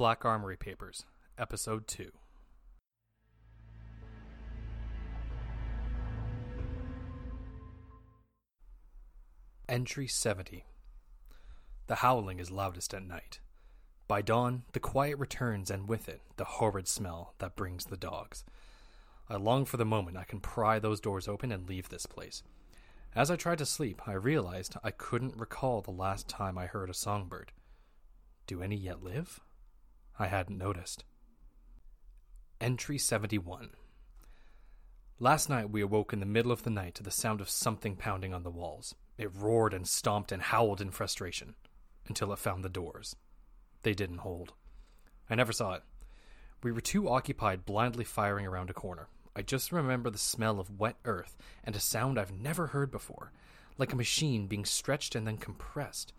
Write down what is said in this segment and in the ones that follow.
Black Armory Papers, Episode 2. Entry 70. The howling is loudest at night. By dawn, the quiet returns, and with it, the horrid smell that brings the dogs. I long for the moment I can pry those doors open and leave this place. As I tried to sleep, I realized I couldn't recall the last time I heard a songbird. Do any yet live? I hadn't noticed. Entry 71. Last night we awoke in the middle of the night to the sound of something pounding on the walls. It roared and stomped and howled in frustration until it found the doors. They didn't hold. I never saw it. We were too occupied blindly firing around a corner. I just remember the smell of wet earth and a sound I've never heard before, like a machine being stretched and then compressed.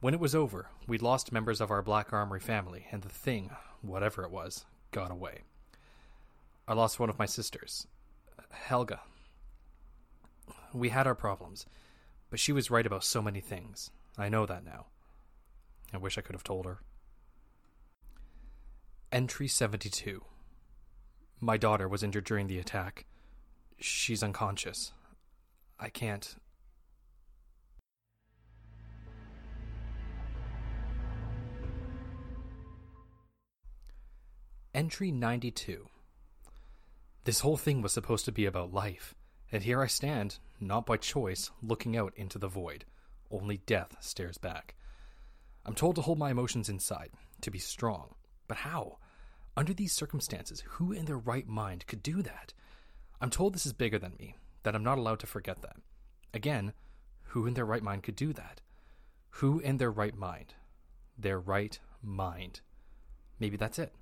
When it was over, we'd lost members of our Black Armory family, and the thing, whatever it was, got away. I lost one of my sisters, Helga. We had our problems, but she was right about so many things. I know that now. I wish I could have told her. Entry 72. My daughter was injured during the attack. She's unconscious. I can't. Entry 92. This whole thing was supposed to be about life, and here I stand, not by choice, looking out into the void. Only death stares back. I'm told to hold my emotions inside, to be strong. But how? Under these circumstances, who in their right mind could do that? I'm told this is bigger than me, that I'm not allowed to forget that. Again, who in their right mind could do that? Who in their right mind? Their right mind. Maybe that's it.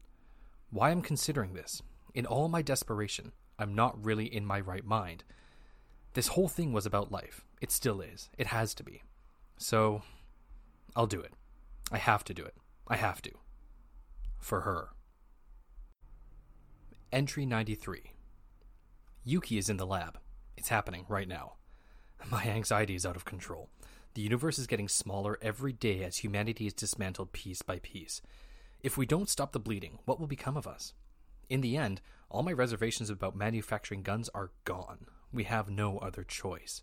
Why I'm considering this, in all my desperation, I'm not really in my right mind. This whole thing was about life. It still is. It has to be. So, I'll do it. I have to do it. I have to. For her. Entry 93. Yuki is in the lab. It's happening right now. My anxiety is out of control. The universe is getting smaller every day as humanity is dismantled piece by piece. If we don't stop the bleeding, what will become of us? In the end, all my reservations about manufacturing guns are gone. We have no other choice.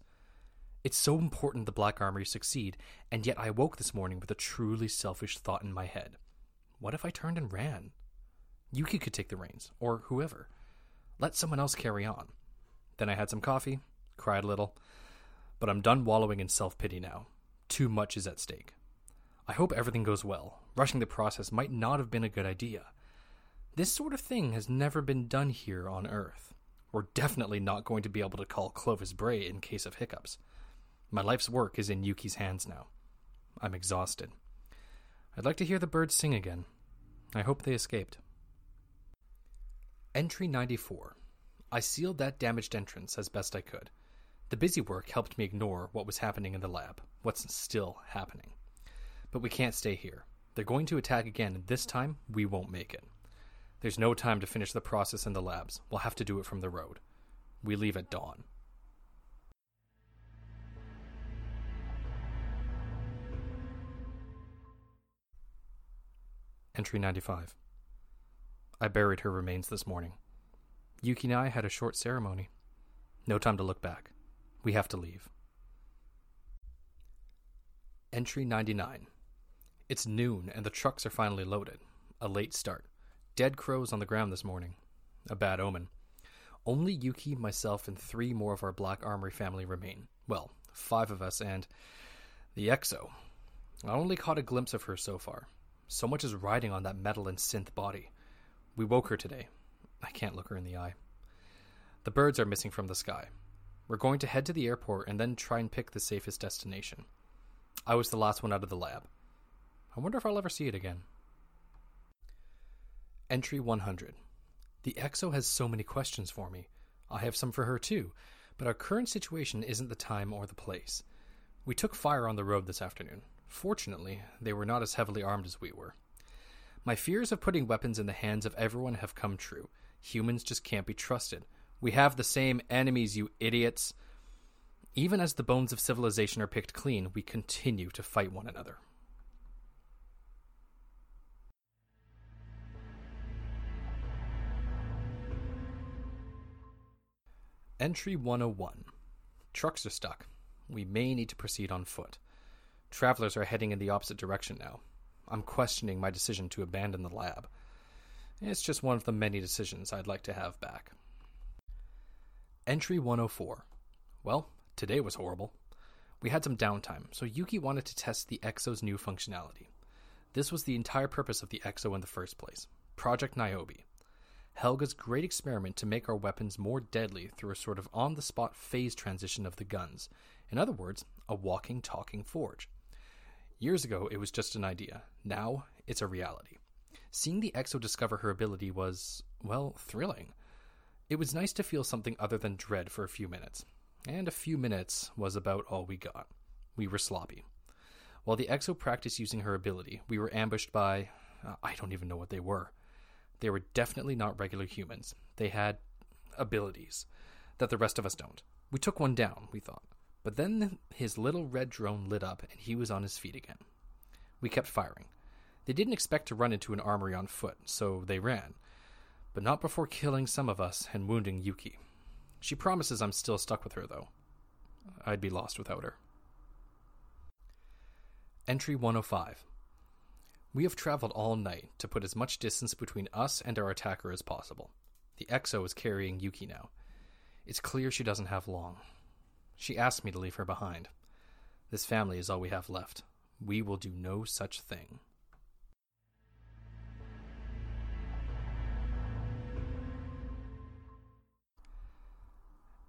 It's so important the Black Armory succeed, and yet I woke this morning with a truly selfish thought in my head. What if I turned and ran? Yuki could take the reins, or whoever. Let someone else carry on. Then I had some coffee, cried a little, but I'm done wallowing in self pity now. Too much is at stake. I hope everything goes well. Rushing the process might not have been a good idea. This sort of thing has never been done here on Earth. We're definitely not going to be able to call Clovis Bray in case of hiccups. My life's work is in Yuki's hands now. I'm exhausted. I'd like to hear the birds sing again. I hope they escaped. Entry 94. I sealed that damaged entrance as best I could. The busy work helped me ignore what was happening in the lab, what's still happening. But we can't stay here. They're going to attack again, and this time we won't make it. There's no time to finish the process in the labs. We'll have to do it from the road. We leave at dawn. Entry 95. I buried her remains this morning. Yuki and I had a short ceremony. No time to look back. We have to leave. Entry 99. It's noon and the trucks are finally loaded. A late start. Dead crows on the ground this morning. A bad omen. Only Yuki, myself, and three more of our Black Armory family remain. Well, five of us and the Exo. I only caught a glimpse of her so far. So much is riding on that metal and synth body. We woke her today. I can't look her in the eye. The birds are missing from the sky. We're going to head to the airport and then try and pick the safest destination. I was the last one out of the lab. I wonder if I'll ever see it again. Entry 100. The EXO has so many questions for me. I have some for her too, but our current situation isn't the time or the place. We took fire on the road this afternoon. Fortunately, they were not as heavily armed as we were. My fears of putting weapons in the hands of everyone have come true. Humans just can't be trusted. We have the same enemies, you idiots. Even as the bones of civilization are picked clean, we continue to fight one another. Entry 101 Trucks are stuck. We may need to proceed on foot. Travelers are heading in the opposite direction now. I'm questioning my decision to abandon the lab. It's just one of the many decisions I'd like to have back. Entry 104. Well, today was horrible. We had some downtime, so Yuki wanted to test the Exo's new functionality. This was the entire purpose of the Exo in the first place Project Niobe. Helga's great experiment to make our weapons more deadly through a sort of on the spot phase transition of the guns. In other words, a walking, talking forge. Years ago, it was just an idea. Now, it's a reality. Seeing the Exo discover her ability was, well, thrilling. It was nice to feel something other than dread for a few minutes. And a few minutes was about all we got. We were sloppy. While the Exo practiced using her ability, we were ambushed by. Uh, I don't even know what they were. They were definitely not regular humans. They had abilities that the rest of us don't. We took one down, we thought. But then his little red drone lit up and he was on his feet again. We kept firing. They didn't expect to run into an armory on foot, so they ran. But not before killing some of us and wounding Yuki. She promises I'm still stuck with her, though. I'd be lost without her. Entry 105. We have traveled all night to put as much distance between us and our attacker as possible. The Exo is carrying Yuki now. It's clear she doesn't have long. She asked me to leave her behind. This family is all we have left. We will do no such thing.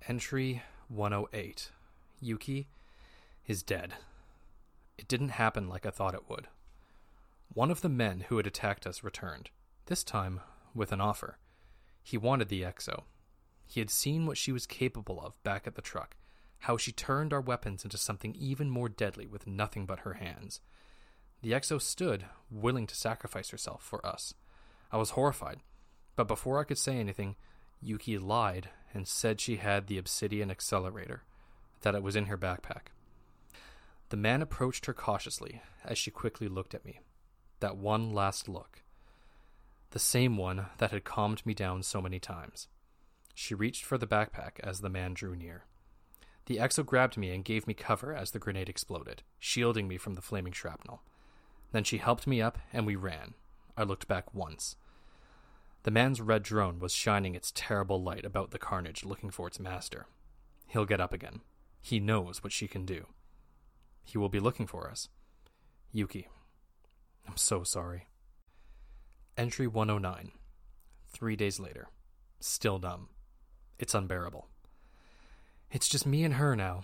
Entry 108. Yuki is dead. It didn't happen like I thought it would. One of the men who had attacked us returned, this time with an offer. He wanted the Exo. He had seen what she was capable of back at the truck, how she turned our weapons into something even more deadly with nothing but her hands. The Exo stood, willing to sacrifice herself for us. I was horrified, but before I could say anything, Yuki lied and said she had the obsidian accelerator, that it was in her backpack. The man approached her cautiously as she quickly looked at me. That one last look. The same one that had calmed me down so many times. She reached for the backpack as the man drew near. The Exo grabbed me and gave me cover as the grenade exploded, shielding me from the flaming shrapnel. Then she helped me up and we ran. I looked back once. The man's red drone was shining its terrible light about the carnage, looking for its master. He'll get up again. He knows what she can do. He will be looking for us. Yuki. I'm so sorry. Entry 109. Three days later. Still dumb. It's unbearable. It's just me and her now.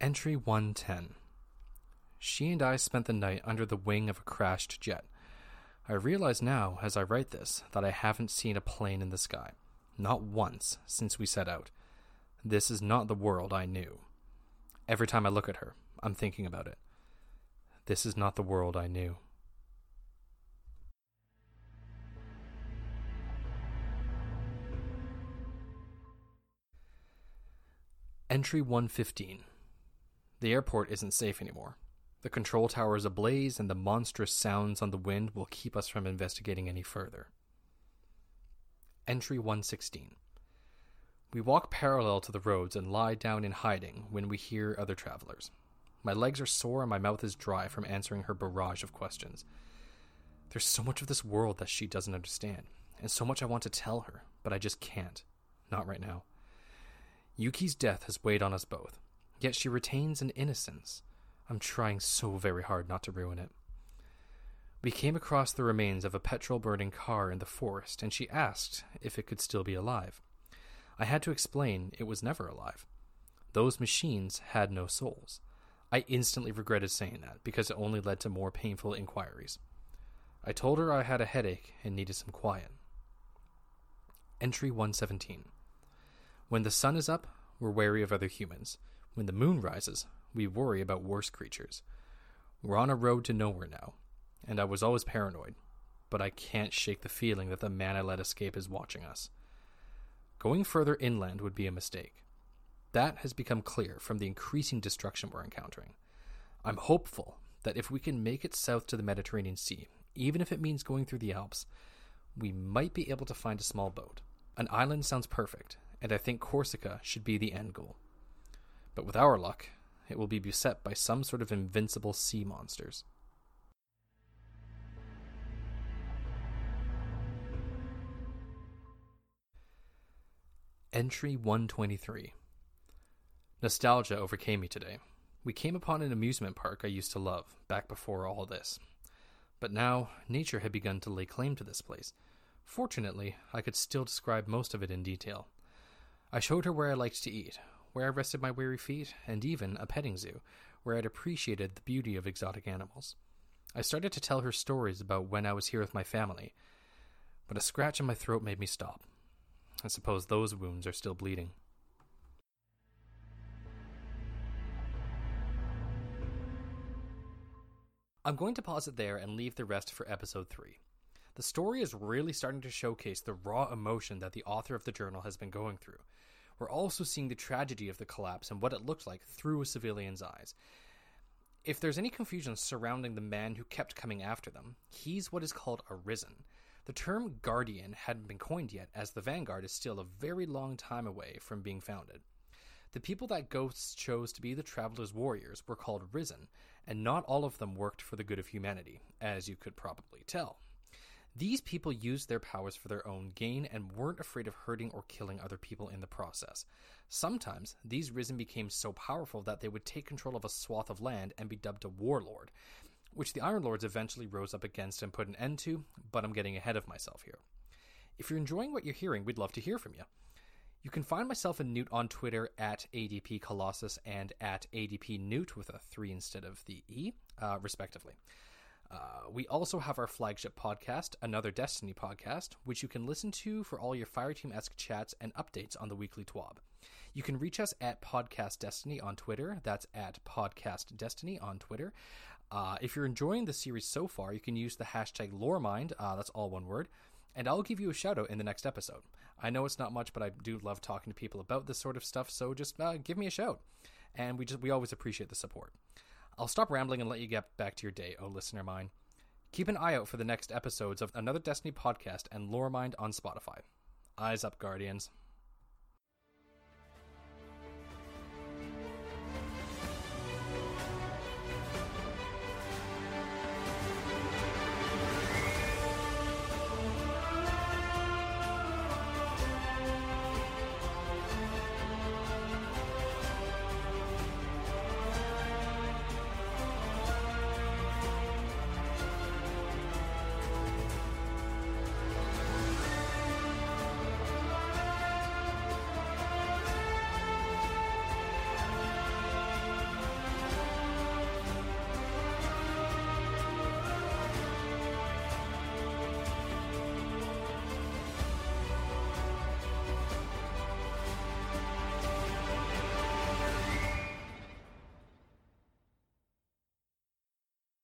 Entry 110. She and I spent the night under the wing of a crashed jet. I realize now, as I write this, that I haven't seen a plane in the sky. Not once since we set out. This is not the world I knew. Every time I look at her, I'm thinking about it. This is not the world I knew. Entry 115. The airport isn't safe anymore. The control tower is ablaze, and the monstrous sounds on the wind will keep us from investigating any further. Entry 116. We walk parallel to the roads and lie down in hiding when we hear other travelers. My legs are sore and my mouth is dry from answering her barrage of questions. There's so much of this world that she doesn't understand, and so much I want to tell her, but I just can't. Not right now. Yuki's death has weighed on us both, yet she retains an innocence I'm trying so very hard not to ruin it. We came across the remains of a petrol burning car in the forest, and she asked if it could still be alive. I had to explain it was never alive. Those machines had no souls. I instantly regretted saying that because it only led to more painful inquiries. I told her I had a headache and needed some quiet. Entry 117. When the sun is up, we're wary of other humans. When the moon rises, we worry about worse creatures. We're on a road to nowhere now, and I was always paranoid, but I can't shake the feeling that the man I let escape is watching us. Going further inland would be a mistake. That has become clear from the increasing destruction we're encountering. I'm hopeful that if we can make it south to the Mediterranean Sea, even if it means going through the Alps, we might be able to find a small boat. An island sounds perfect, and I think Corsica should be the end goal. But with our luck, it will be beset by some sort of invincible sea monsters. Entry 123 Nostalgia overcame me today. We came upon an amusement park I used to love, back before all this. But now, nature had begun to lay claim to this place. Fortunately, I could still describe most of it in detail. I showed her where I liked to eat, where I rested my weary feet, and even a petting zoo, where I'd appreciated the beauty of exotic animals. I started to tell her stories about when I was here with my family, but a scratch in my throat made me stop. I suppose those wounds are still bleeding. I'm going to pause it there and leave the rest for episode 3. The story is really starting to showcase the raw emotion that the author of the journal has been going through. We're also seeing the tragedy of the collapse and what it looked like through a civilian's eyes. If there's any confusion surrounding the man who kept coming after them, he's what is called a risen. The term guardian hadn't been coined yet, as the Vanguard is still a very long time away from being founded. The people that ghosts chose to be the Traveler's warriors were called Risen, and not all of them worked for the good of humanity, as you could probably tell. These people used their powers for their own gain and weren't afraid of hurting or killing other people in the process. Sometimes, these Risen became so powerful that they would take control of a swath of land and be dubbed a warlord, which the Iron Lords eventually rose up against and put an end to, but I'm getting ahead of myself here. If you're enjoying what you're hearing, we'd love to hear from you. You can find myself and Newt on Twitter at ADP Colossus and at ADP Newt with a 3 instead of the E, uh, respectively. Uh, we also have our flagship podcast, Another Destiny podcast, which you can listen to for all your Fireteam esque chats and updates on the weekly TWAB. You can reach us at Podcast Destiny on Twitter. That's at Podcast Destiny on Twitter. Uh, if you're enjoying the series so far, you can use the hashtag LoreMind, uh, that's all one word, and I'll give you a shout out in the next episode. I know it's not much, but I do love talking to people about this sort of stuff, so just uh, give me a shout. And we just we always appreciate the support. I'll stop rambling and let you get back to your day, oh listener mine. Keep an eye out for the next episodes of Another Destiny podcast and Loremind on Spotify. Eyes up, Guardians.